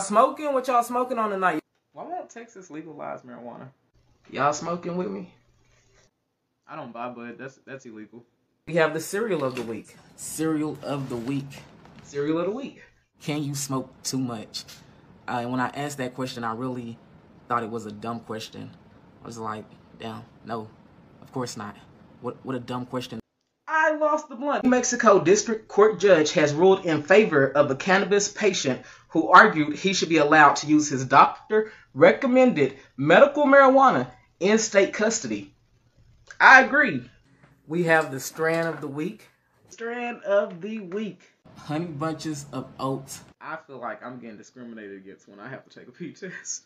Smoking? What y'all smoking on tonight? Why won't Texas legalize marijuana? Y'all smoking with me? I don't buy bud. That's that's illegal. We have the cereal of the week. Cereal of the week. Cereal of the week. Can you smoke too much? Uh, when I asked that question, I really thought it was a dumb question. I was like, damn, no, of course not. What what a dumb question. I lost the blunt. New Mexico District Court judge has ruled in favor of a cannabis patient who argued he should be allowed to use his doctor recommended medical marijuana in state custody. I agree. We have the strand of the week. Strand of the week. Honey bunches of oats. I feel like I'm getting discriminated against when I have to take a pee test.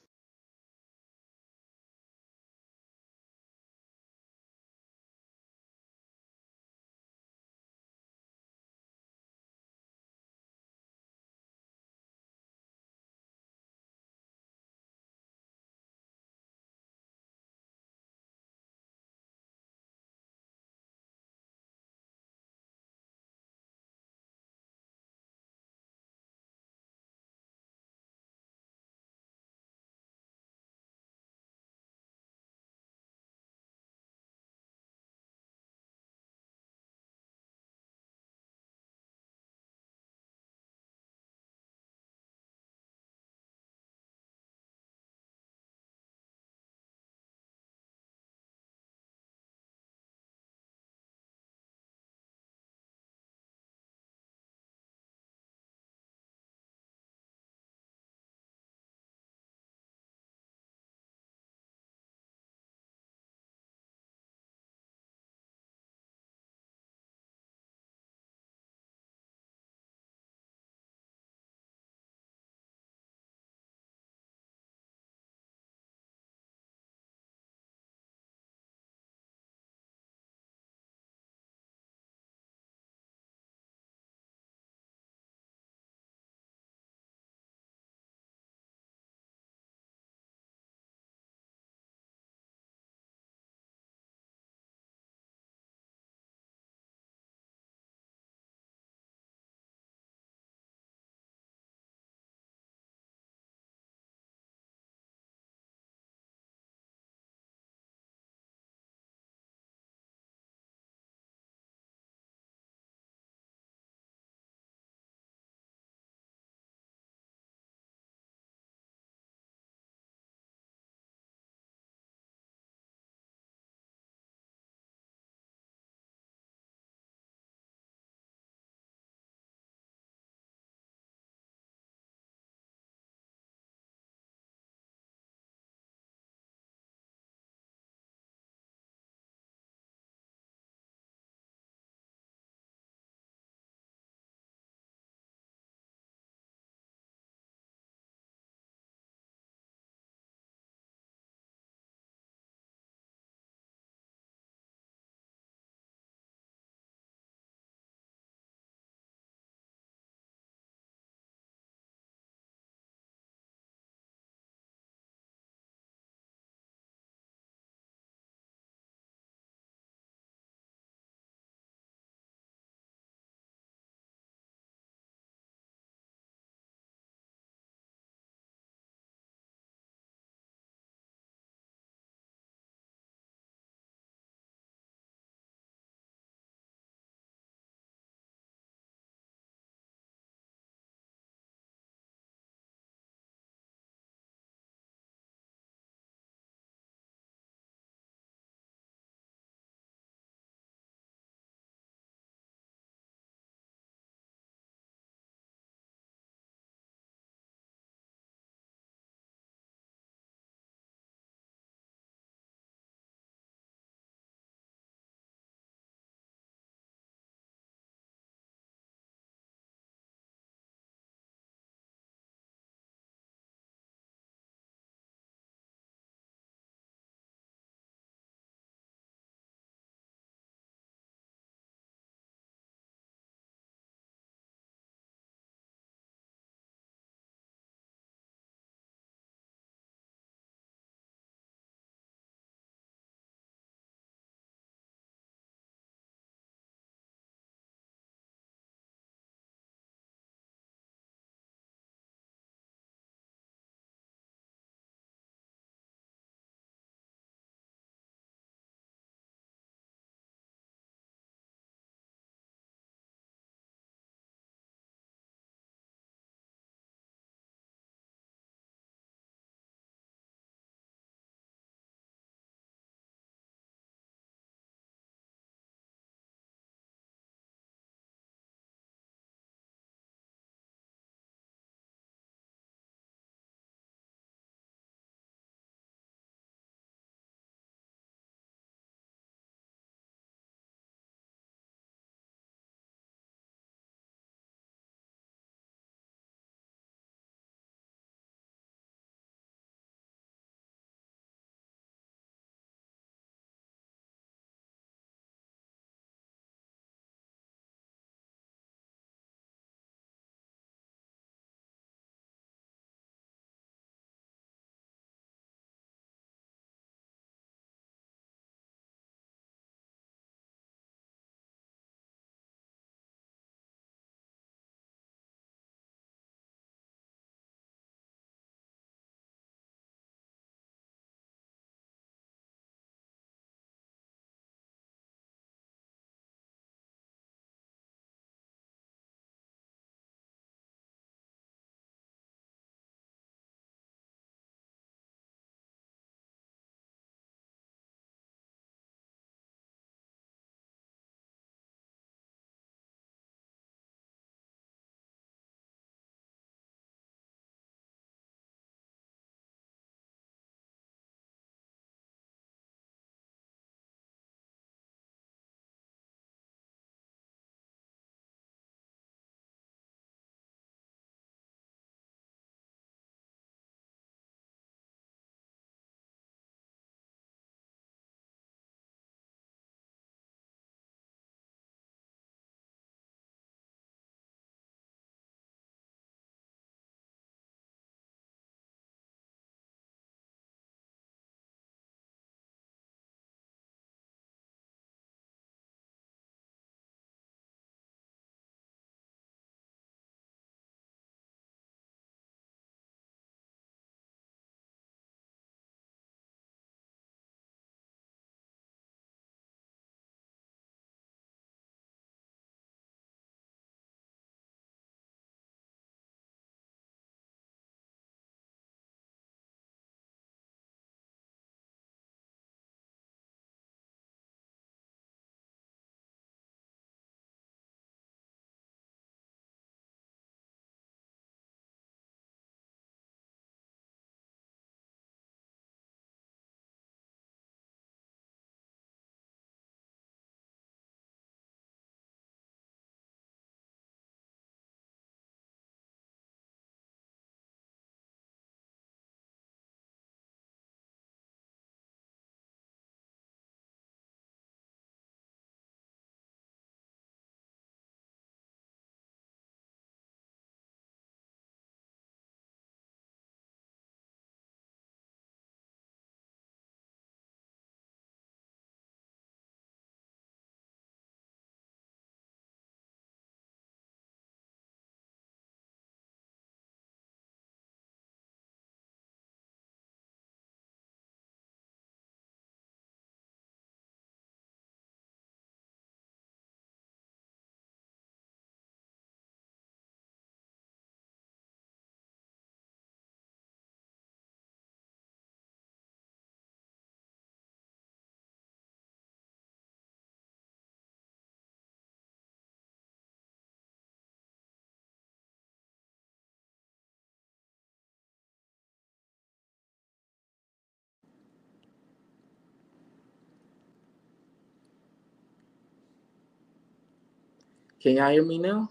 Can y'all hear me now?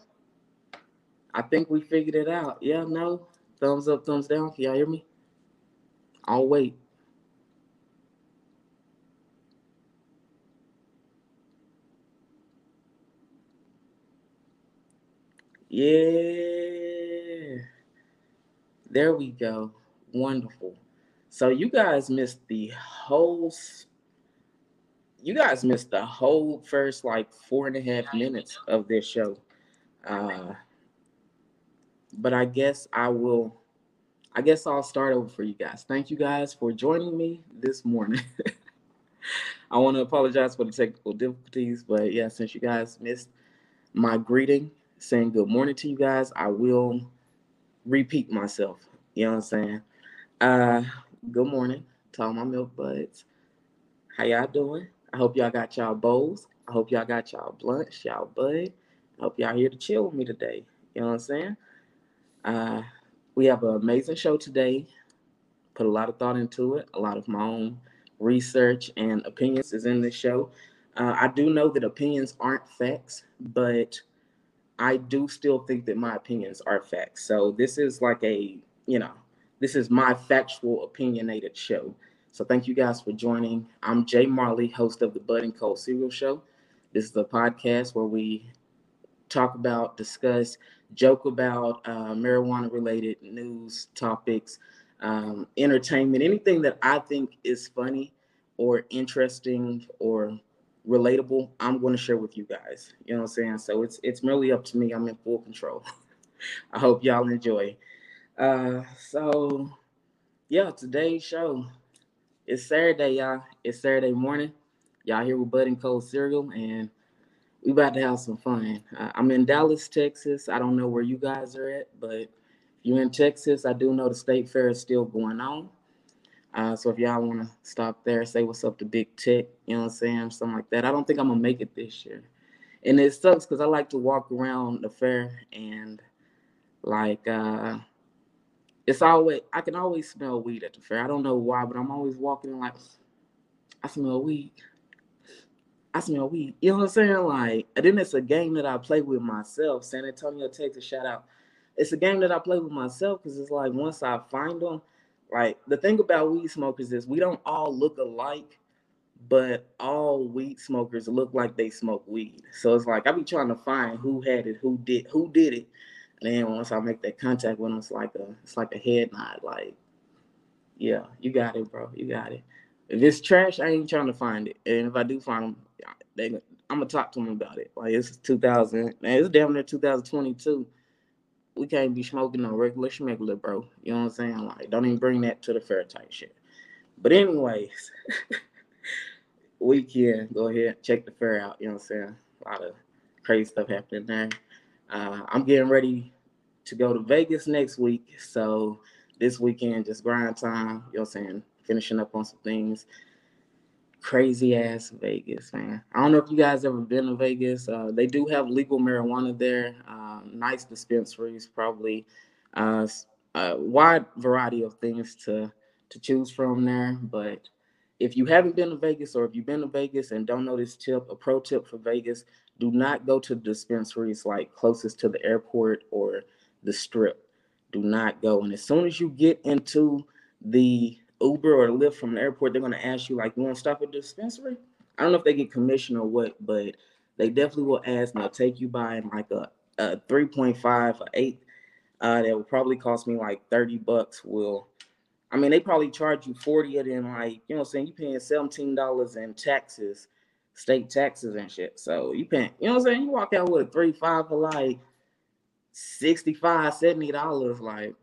I think we figured it out. Yeah, no? Thumbs up, thumbs down. Can y'all hear me? I'll wait. Yeah. There we go. Wonderful. So you guys missed the whole you guys missed the whole first like four and a half minutes of this show. Uh but I guess I will I guess I'll start over for you guys. Thank you guys for joining me this morning. I want to apologize for the technical difficulties, but yeah, since you guys missed my greeting, saying good morning to you guys, I will repeat myself. You know what I'm saying? Uh, good morning to all my milk buds. How y'all doing? I hope y'all got y'all bowls. I hope y'all got y'all blunts, y'all bud. I hope y'all here to chill with me today. You know what I'm saying? Uh, we have an amazing show today. Put a lot of thought into it. A lot of my own research and opinions is in this show. Uh, I do know that opinions aren't facts, but I do still think that my opinions are facts. So this is like a, you know, this is my factual opinionated show. So thank you guys for joining. I'm Jay Marley, host of the Bud and Cold Cereal Show. This is a podcast where we talk about, discuss, joke about uh, marijuana related news, topics, um, entertainment, anything that I think is funny or interesting or relatable, I'm going to share with you guys. You know what I'm saying? So it's it's merely up to me. I'm in full control. I hope y'all enjoy. Uh, so yeah, today's show it's Saturday, y'all. It's Saturday morning. Y'all here with Bud and Cold Cereal, and we about to have some fun. Uh, I'm in Dallas, Texas. I don't know where you guys are at, but if you're in Texas, I do know the state fair is still going on. Uh, so if y'all want to stop there, say what's up to Big Tex, you know what I'm saying, something like that. I don't think I'm gonna make it this year, and it sucks because I like to walk around the fair and like uh, it's always I can always smell weed at the fair. I don't know why, but I'm always walking in like I smell weed. I smell weed. You know what I'm saying? Like, and then it's a game that I play with myself. San Antonio, Texas, shout out. It's a game that I play with myself because it's like once I find them, like the thing about weed smokers is we don't all look alike, but all weed smokers look like they smoke weed. So it's like I be trying to find who had it, who did, who did it, and then once I make that contact with them, it's like a, it's like a head nod, like, yeah, you got it, bro, you got it. If it's trash, I ain't trying to find it, and if I do find them, they, I'm gonna talk to them about it. Like it's 2000, man, it's damn near 2022 we can't be smoking no regular schmegular, bro. You know what I'm saying? Like, don't even bring that to the fair type shit. But anyways, we can go ahead check the fair out. You know what I'm saying? A lot of crazy stuff happening there. Uh, I'm getting ready to go to Vegas next week, so this weekend just grind time. You know what I'm saying? Finishing up on some things crazy ass Vegas, man. I don't know if you guys ever been to Vegas. Uh, they do have legal marijuana there. Uh, nice dispensaries, probably uh, a wide variety of things to to choose from there. But if you haven't been to Vegas, or if you've been to Vegas and don't know this tip, a pro tip for Vegas: do not go to dispensaries like closest to the airport or the Strip. Do not go. And as soon as you get into the Uber or Lyft from the airport, they're gonna ask you like, "You want to stop at the dispensary?" I don't know if they get commission or what, but they definitely will ask. And they'll take you by in like a, a 3.5 or 8 uh, that will probably cost me like 30 bucks. Will I mean they probably charge you 40 of them, like you know, what I'm saying You're paying 17 dollars in taxes, state taxes and shit. So you paying, you know, what I'm saying you walk out with a three five for like 65 70 dollars, like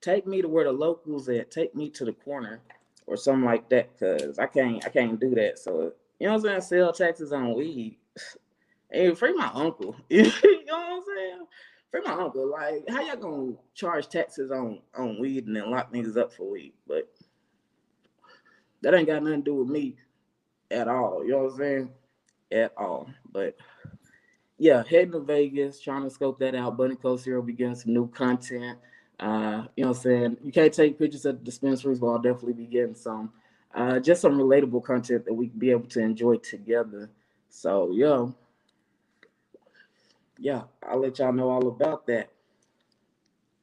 take me to where the locals at. Take me to the corner or something like that, cause I can't I can't do that. So you know what I'm saying? Sell taxes on weed. Hey, free my uncle. you know what I'm saying? Free my uncle. Like, how y'all gonna charge taxes on on weed and then lock niggas up for weed? But that ain't got nothing to do with me at all. You know what I'm saying? At all. But yeah, heading to Vegas, trying to scope that out. Bunny Coast will be some new content. Uh, you know what I'm saying? You can't take pictures at the dispensaries, but I'll definitely be getting some. Uh, just some relatable content that we can be able to enjoy together. So, yo, yeah, I'll let y'all know all about that.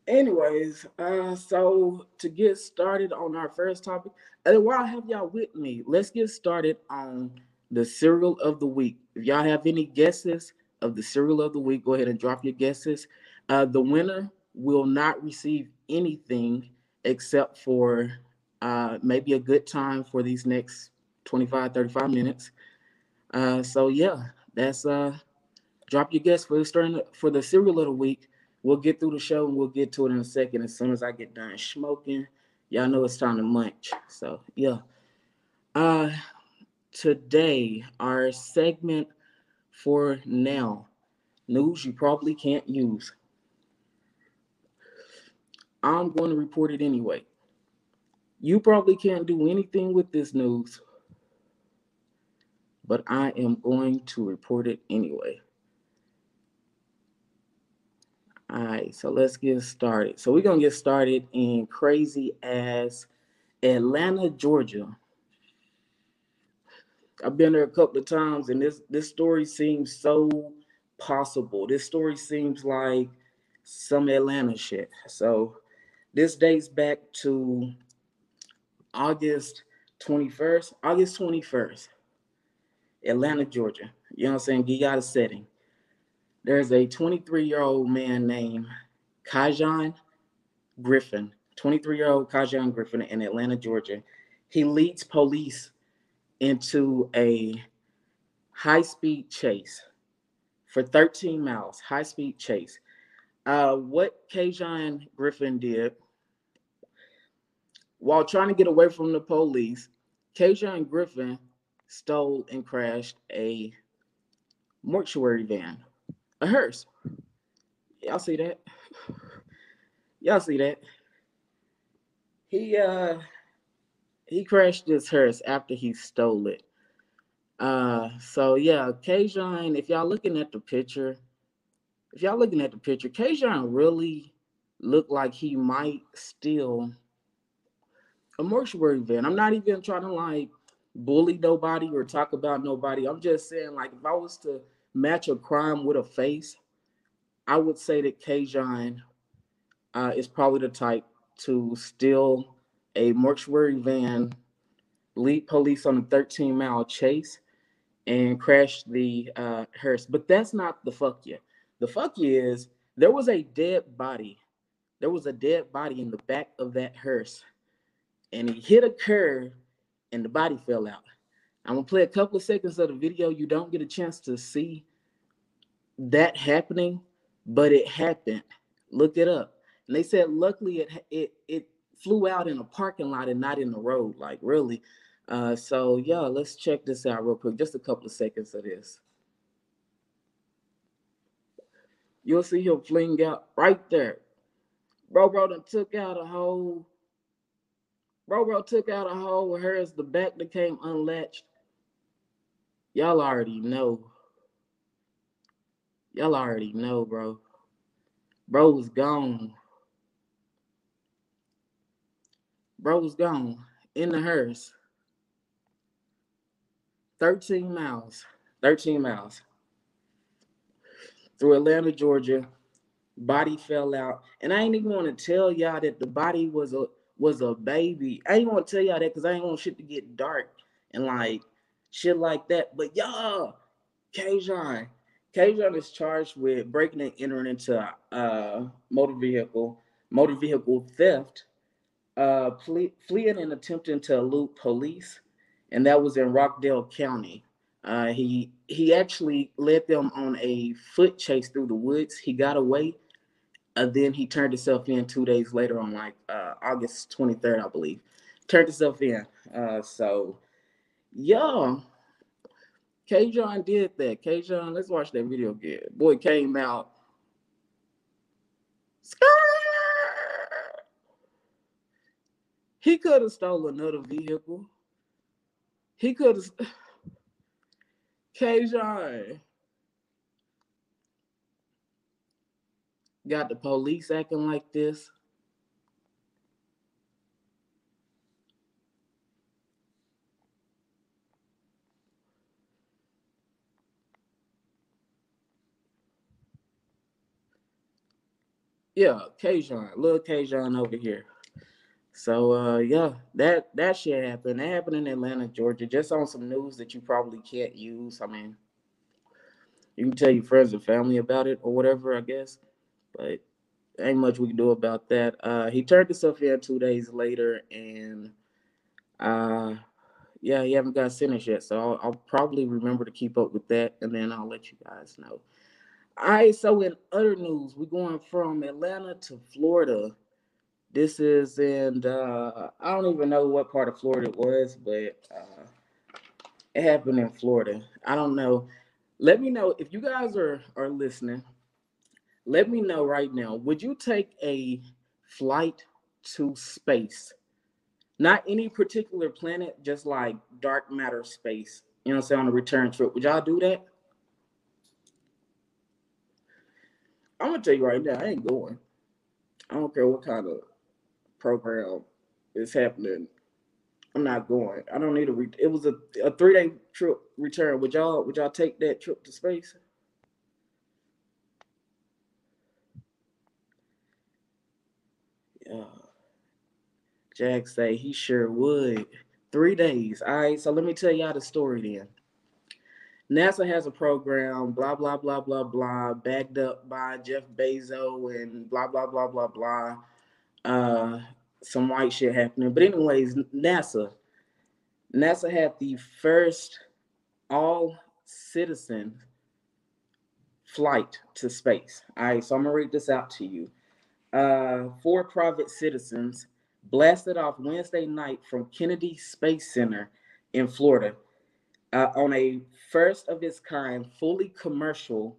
Anyways, uh, so to get started on our first topic, and while I have y'all with me, let's get started on the cereal of the week. If y'all have any guesses of the cereal of the week, go ahead and drop your guesses. Uh, the winner will not receive anything except for uh, maybe a good time for these next 25, 35 minutes. Uh, so yeah, that's uh drop your guess for the starting for the cereal of the week. We'll get through the show and we'll get to it in a second. As soon as I get done smoking, y'all know it's time to munch. So yeah. Uh today, our segment for now, news you probably can't use. I'm going to report it anyway. You probably can't do anything with this news, but I am going to report it anyway. All right, so let's get started. So we're gonna get started in crazy as Atlanta, Georgia. I've been there a couple of times, and this this story seems so possible. This story seems like some Atlanta shit. So this dates back to August 21st, August 21st, Atlanta, Georgia. You know what I'm saying? You got a setting. There's a 23 year old man named Kajan Griffin, 23 year old Kajan Griffin in Atlanta, Georgia. He leads police into a high speed chase for 13 miles, high speed chase. Uh, what Kajan Griffin did while trying to get away from the police, Kajan Griffin stole and crashed a mortuary van a hearse. Y'all see that? Y'all see that? He uh he crashed this hearse after he stole it. Uh so yeah, Kajon, if y'all looking at the picture, if y'all looking at the picture, Kajon really looked like he might steal a mortuary van. I'm not even trying to like bully nobody or talk about nobody. I'm just saying, like, if I was to match a crime with a face, I would say that Kajan uh, is probably the type to steal a mortuary van, lead police on a 13 mile chase, and crash the uh, hearse. But that's not the fuck you. The fuck you is there was a dead body. There was a dead body in the back of that hearse, and he hit a curve, and the body fell out. I'm gonna play a couple of seconds of the video. You don't get a chance to see that happening, but it happened. Look it up. And they said luckily it it it flew out in a parking lot and not in the road. Like really. Uh, so yeah, let's check this out real quick. Just a couple of seconds of this. You'll see him fling out right there. Bro, bro, done took out a whole. Bro, took out a hole where hers the back became unlatched. Y'all already know. Y'all already know, bro. Bro was gone. Bro was gone in the hearse. 13 miles. 13 miles. Through Atlanta, Georgia. Body fell out. And I ain't even want to tell y'all that the body was a was a baby. I ain't to tell y'all that because I ain't want shit to get dark and like shit like that. But y'all, Kajon, Kajon is charged with breaking and entering into a motor vehicle, motor vehicle theft, uh, fleeing and attempting to elude police, and that was in Rockdale County. Uh, he he actually led them on a foot chase through the woods. He got away, and then he turned himself in two days later on like uh, August 23rd, I believe. Turned himself in. Uh, so yeah, K John did that. K John, let's watch that video again. Boy came out. He could have stole another vehicle. He could have. K John got the police acting like this. Yeah, Kajon, little Kajon over here. So uh yeah, that that shit happened. That happened in Atlanta, Georgia, just on some news that you probably can't use. I mean, you can tell your friends and family about it or whatever, I guess. But ain't much we can do about that. Uh he turned himself in two days later and uh yeah, he haven't got sentenced yet. So I'll, I'll probably remember to keep up with that and then I'll let you guys know. All right, so in other news, we're going from Atlanta to Florida. This is in uh, I don't even know what part of Florida it was, but uh, it happened in Florida. I don't know. Let me know if you guys are are listening. Let me know right now. Would you take a flight to space? Not any particular planet, just like dark matter space. You know what I'm saying on a return trip. Would y'all do that? I'm gonna tell you right now, I ain't going. I don't care what kind of program is happening. I'm not going. I don't need a. Re- it was a, a three day trip return. Would y'all would y'all take that trip to space? Yeah. Jack say he sure would. Three days. All right. So let me tell y'all the story then. NASA has a program, blah, blah, blah, blah, blah, backed up by Jeff Bezos and blah, blah, blah, blah, blah. Uh, some white shit happening. But, anyways, NASA. NASA had the first all citizen flight to space. All right, so I'm gonna read this out to you. Uh, four private citizens blasted off Wednesday night from Kennedy Space Center in Florida uh, on a first of its kind, fully commercial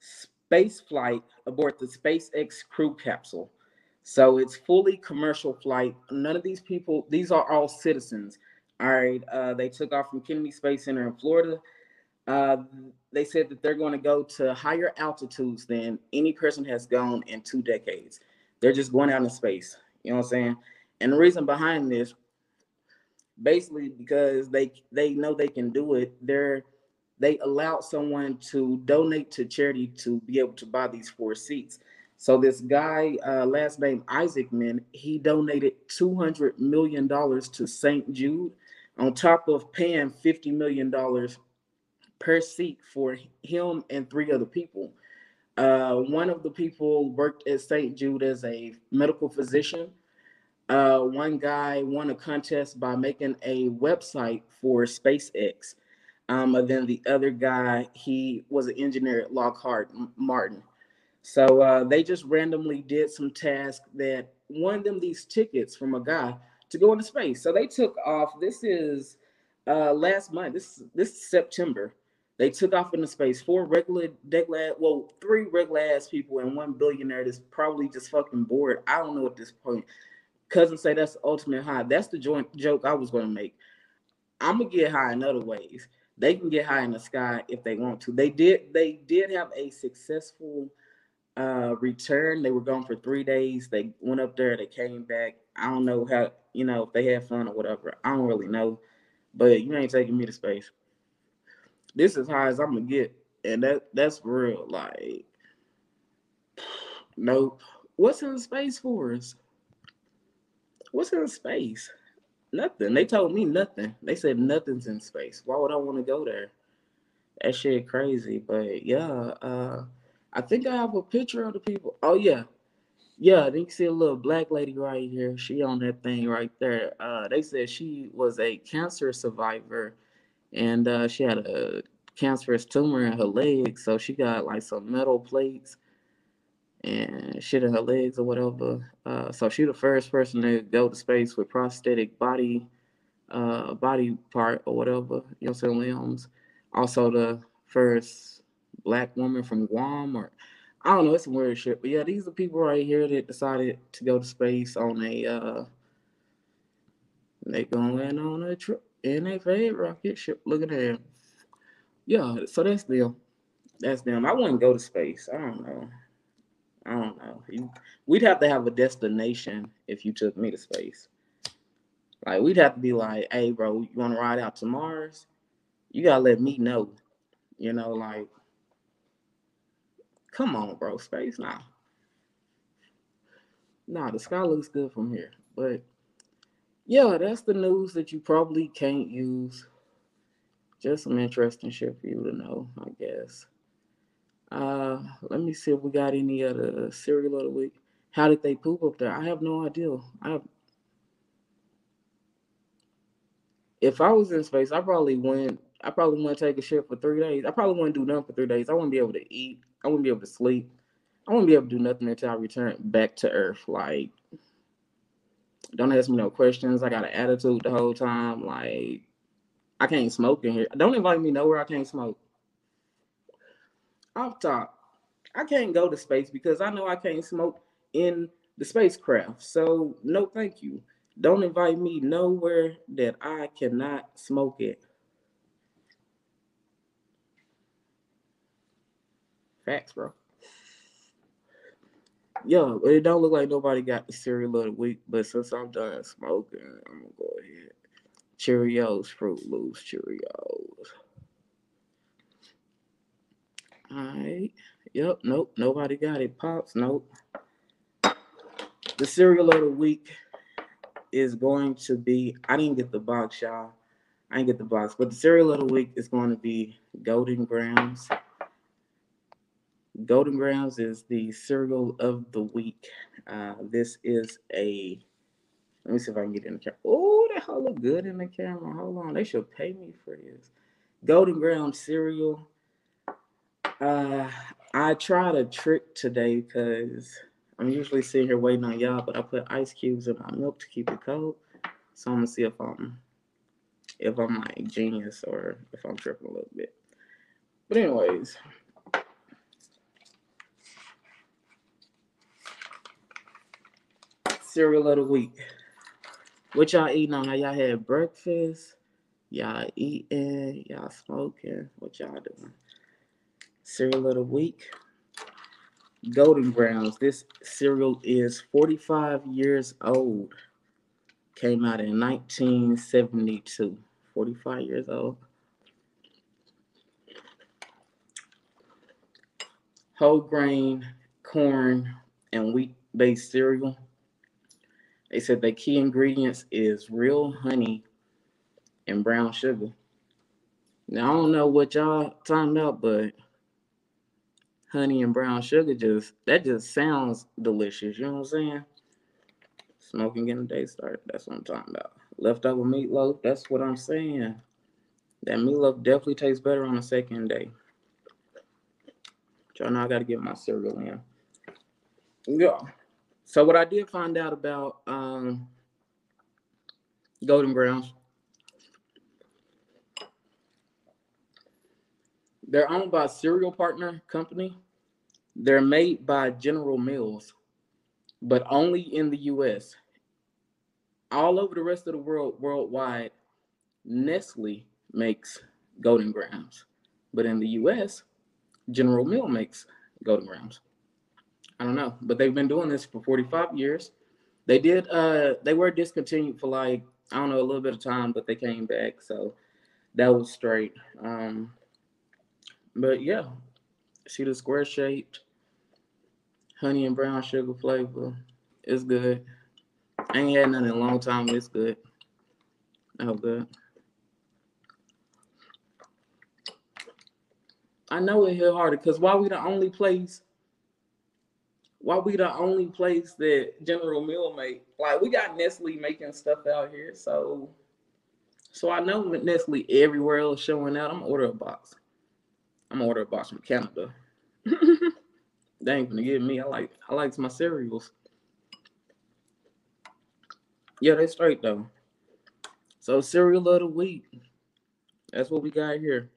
space flight aboard the SpaceX crew capsule. So it's fully commercial flight. None of these people, these are all citizens. All right. Uh, they took off from Kennedy Space Center in Florida. Uh, they said that they're going to go to higher altitudes than any person has gone in two decades. They're just going out in space. You know what I'm saying? And the reason behind this basically because they they know they can do it they're they allowed someone to donate to charity to be able to buy these four seats so this guy uh, last name isaacman he donated 200 million dollars to st jude on top of paying 50 million dollars per seat for him and three other people uh, one of the people worked at st jude as a medical physician uh, one guy won a contest by making a website for SpaceX. Um, and then the other guy, he was an engineer at Lockheed Martin. So uh, they just randomly did some tasks that won them these tickets from a guy to go into space. So they took off. This is uh, last month. This this is September. They took off into space. Four regular, regular, well, three regular ass people and one billionaire that's probably just fucking bored. I don't know at this point Cousins say that's the ultimate high. That's the joint joke I was to make. I'm gonna get high in other ways. They can get high in the sky if they want to. They did. They did have a successful uh, return. They were gone for three days. They went up there. They came back. I don't know how you know if they had fun or whatever. I don't really know. But you ain't taking me to space. This is high as I'm gonna get, and that that's real. Like, nope. What's in space for us? what's in space? Nothing. They told me nothing. They said nothing's in space. Why would I want to go there? That shit crazy. But yeah, uh, I think I have a picture of the people. Oh yeah. Yeah, then you see a little black lady right here. She on that thing right there. Uh, they said she was a cancer survivor and uh, she had a cancerous tumor in her leg. So she got like some metal plates and shit in her legs or whatever. Uh, so she the first person to go to space with prosthetic body, uh, body part or whatever. You know, what I'm limbs. Also the first black woman from Guam or I don't know, it's some weird shit. But yeah, these are people right here that decided to go to space on a uh they gonna land on a trip in a favorite rocket ship. Look at them. Yeah, so that's them. That's them. I wouldn't go to space. I don't know. I don't know. we'd have to have a destination if you took me to space. Like we'd have to be like, hey, bro, you want to ride out to Mars? You gotta let me know. You know, like, come on, bro, space now. Nah, the sky looks good from here. But yeah, that's the news that you probably can't use. Just some interesting shit for you to know, I guess. Uh, let me see if we got any other cereal of the week. How did they poop up there? I have no idea. I have. If I was in space, I probably wouldn't. I probably wouldn't take a shit for three days. I probably wouldn't do nothing for three days. I wouldn't be able to eat. I wouldn't be able to sleep. I wouldn't be able to do nothing until I return back to Earth. Like, don't ask me no questions. I got an attitude the whole time. Like, I can't smoke in here. Don't invite me nowhere I can't smoke. Off top, I can't go to space because I know I can't smoke in the spacecraft. So no, thank you. Don't invite me nowhere that I cannot smoke it. Facts, bro. Yeah, but it don't look like nobody got the cereal of the week, but since I'm done smoking, I'm gonna go ahead. Cheerios, Froot Loops, Cheerios. Alright. Yep, nope, nobody got it. Pops, nope. The cereal of the week is going to be I didn't get the box, y'all. I didn't get the box, but the cereal of the week is going to be Golden Grahams. Golden Grahams is the cereal of the week. Uh, this is a let me see if I can get in the camera. Oh, that whole look good in the camera. Hold on. They should pay me for this. Golden Graham cereal. Uh, I tried a trick today because I'm usually sitting here waiting on y'all, but I put ice cubes in my milk to keep it cold. So I'm gonna see if I'm if I'm like genius or if I'm tripping a little bit. But anyways. Cereal of the week. What y'all eating on? Y'all had breakfast? Y'all eating? Y'all smoking? What y'all doing? Cereal of the week. Golden Grahams. This cereal is 45 years old. Came out in 1972. 45 years old. Whole grain, corn, and wheat based cereal. They said the key ingredients is real honey and brown sugar. Now I don't know what y'all talking about, but honey and brown sugar just that just sounds delicious. You know what I'm saying? Smoking getting the day started. That's what I'm talking about. Leftover meatloaf. That's what I'm saying. That meatloaf definitely tastes better on the second day. Y'all know I got to get my cereal in. Yeah. So what I did find out about um, Golden Grahams, they're owned by a Cereal Partner Company. They're made by General Mills, but only in the U.S. All over the rest of the world, worldwide, Nestle makes Golden Grahams, but in the U.S., General Mill makes Golden Grahams. I don't know, but they've been doing this for 45 years. They did uh they were discontinued for like I don't know a little bit of time, but they came back, so that was straight. Um but yeah, see the square shaped honey and brown sugar flavor. It's good. Ain't had none in a long time. It's good. Oh good. I know it hit harder because why we the only place why we the only place that General Mill make like we got Nestle making stuff out here, so so I know Nestle everywhere else showing out. I'm gonna order a box. I'm gonna order a box from Canada. they ain't gonna give me. I like I like my cereals. Yeah, they straight though. So cereal of the week. That's what we got here.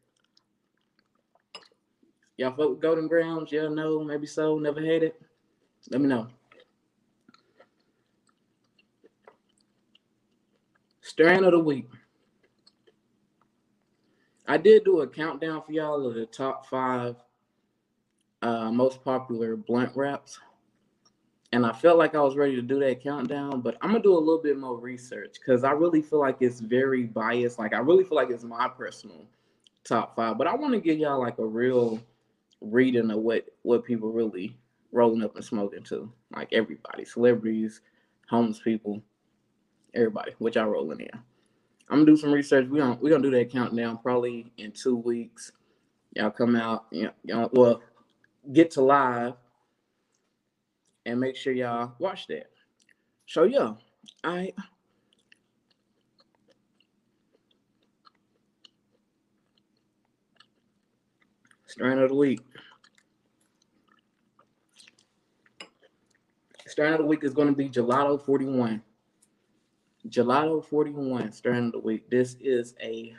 Y'all fuck with Golden Grahams? Yeah, no, maybe so. Never had it. Let me know. Strain of the week. I did do a countdown for y'all of the top five uh, most popular blunt wraps. And I felt like I was ready to do that countdown, but I'm gonna do a little bit more research because I really feel like it's very biased. Like I really feel like it's my personal top five, but I want to give y'all like a real reading of what what people really rolling up and smoking too. Like everybody, celebrities, homeless people, everybody, which I rolling in. I'm gonna do some research. We gonna we gonna do that countdown probably in two weeks. Y'all come out, you know, well, get to live and make sure y'all watch that. So yeah, I strain of the week. Strain of the week is going to be Gelato 41. Gelato 41 strain of the week. This is a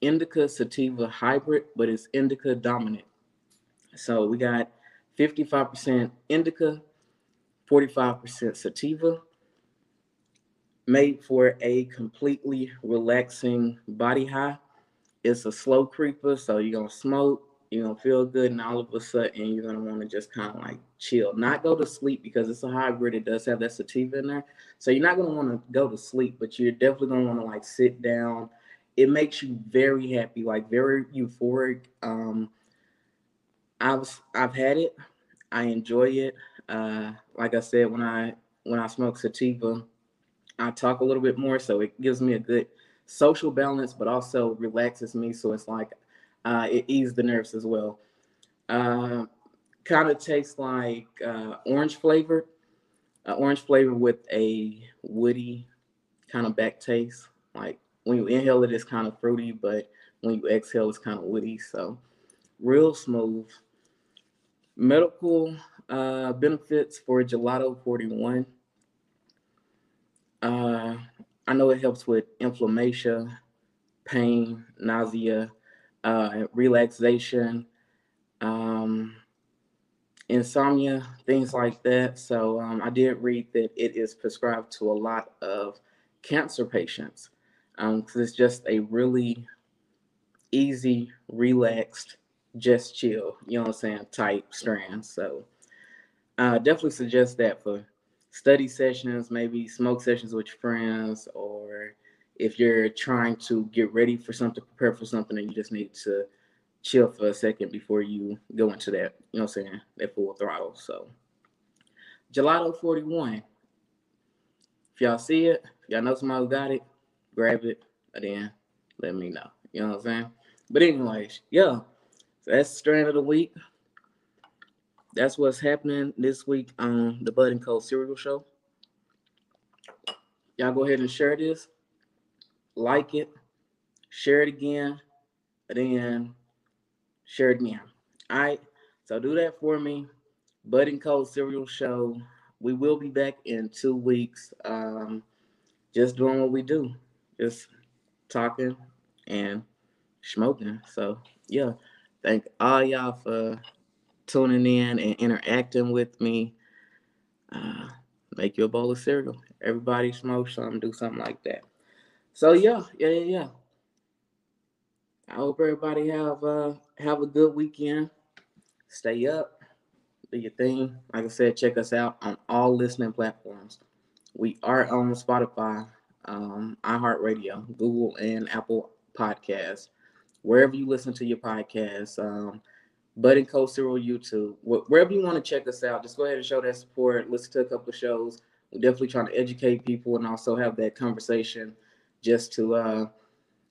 indica sativa hybrid, but it's indica dominant. So we got 55% indica, 45% sativa, made for a completely relaxing body high. It's a slow creeper, so you're gonna smoke, you're gonna feel good, and all of a sudden you're gonna want to just kind of like chill, not go to sleep because it's a hybrid. It does have that sativa in there, so you're not gonna want to go to sleep, but you're definitely gonna want to like sit down. It makes you very happy, like very euphoric. Um, I've I've had it. I enjoy it. Uh, like I said, when I when I smoke sativa, I talk a little bit more, so it gives me a good social balance, but also relaxes me. So it's like uh, it eases the nerves as well. Uh, kind of tastes like uh, orange flavor, uh, orange flavor with a woody kind of back taste. Like when you inhale it, it's kind of fruity, but when you exhale, it's kind of woody. So real smooth. Medical uh, benefits for Gelato 41. Uh, I know it helps with inflammation, pain, nausea, uh, relaxation, um, insomnia, things like that. So um, I did read that it is prescribed to a lot of cancer patients because um, it's just a really easy, relaxed, just chill, you know what I'm saying, type strand. So I uh, definitely suggest that for study sessions, maybe smoke sessions with your friends, or if you're trying to get ready for something, prepare for something, and you just need to chill for a second before you go into that, you know what I'm saying, that full throttle. So, Gelato 41. If y'all see it, if y'all know somebody who got it, grab it, and then let me know. You know what I'm saying? But anyways, yeah. So that's the strand of the week. That's what's happening this week on the Bud and Cold Cereal Show. Y'all go ahead and share this, like it, share it again, and then share me again. All right. So do that for me. Bud and Cold Cereal Show. We will be back in two weeks. Um, just doing what we do, just talking and smoking. So yeah, thank all y'all for tuning in and interacting with me. Uh, make you a bowl of cereal. Everybody smoke something, do something like that. So yeah, yeah, yeah, yeah. I hope everybody have uh have a good weekend. Stay up, do your thing. Like I said, check us out on all listening platforms. We are on Spotify, um, iHeartRadio, Google, and Apple Podcasts. Wherever you listen to your podcasts, um, Bud and Cold Cereal YouTube. Wherever you want to check us out, just go ahead and show that support. Listen to a couple of shows. We're definitely trying to educate people and also have that conversation just to uh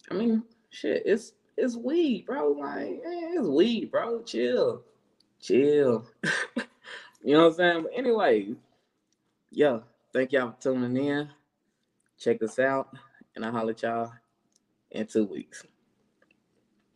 I mean, shit, it's it's weed, bro. Like, it's weed, bro. Chill. Chill. you know what I'm saying? But anyway, yeah, thank y'all for tuning in. Check us out, and I'll holler at y'all in two weeks.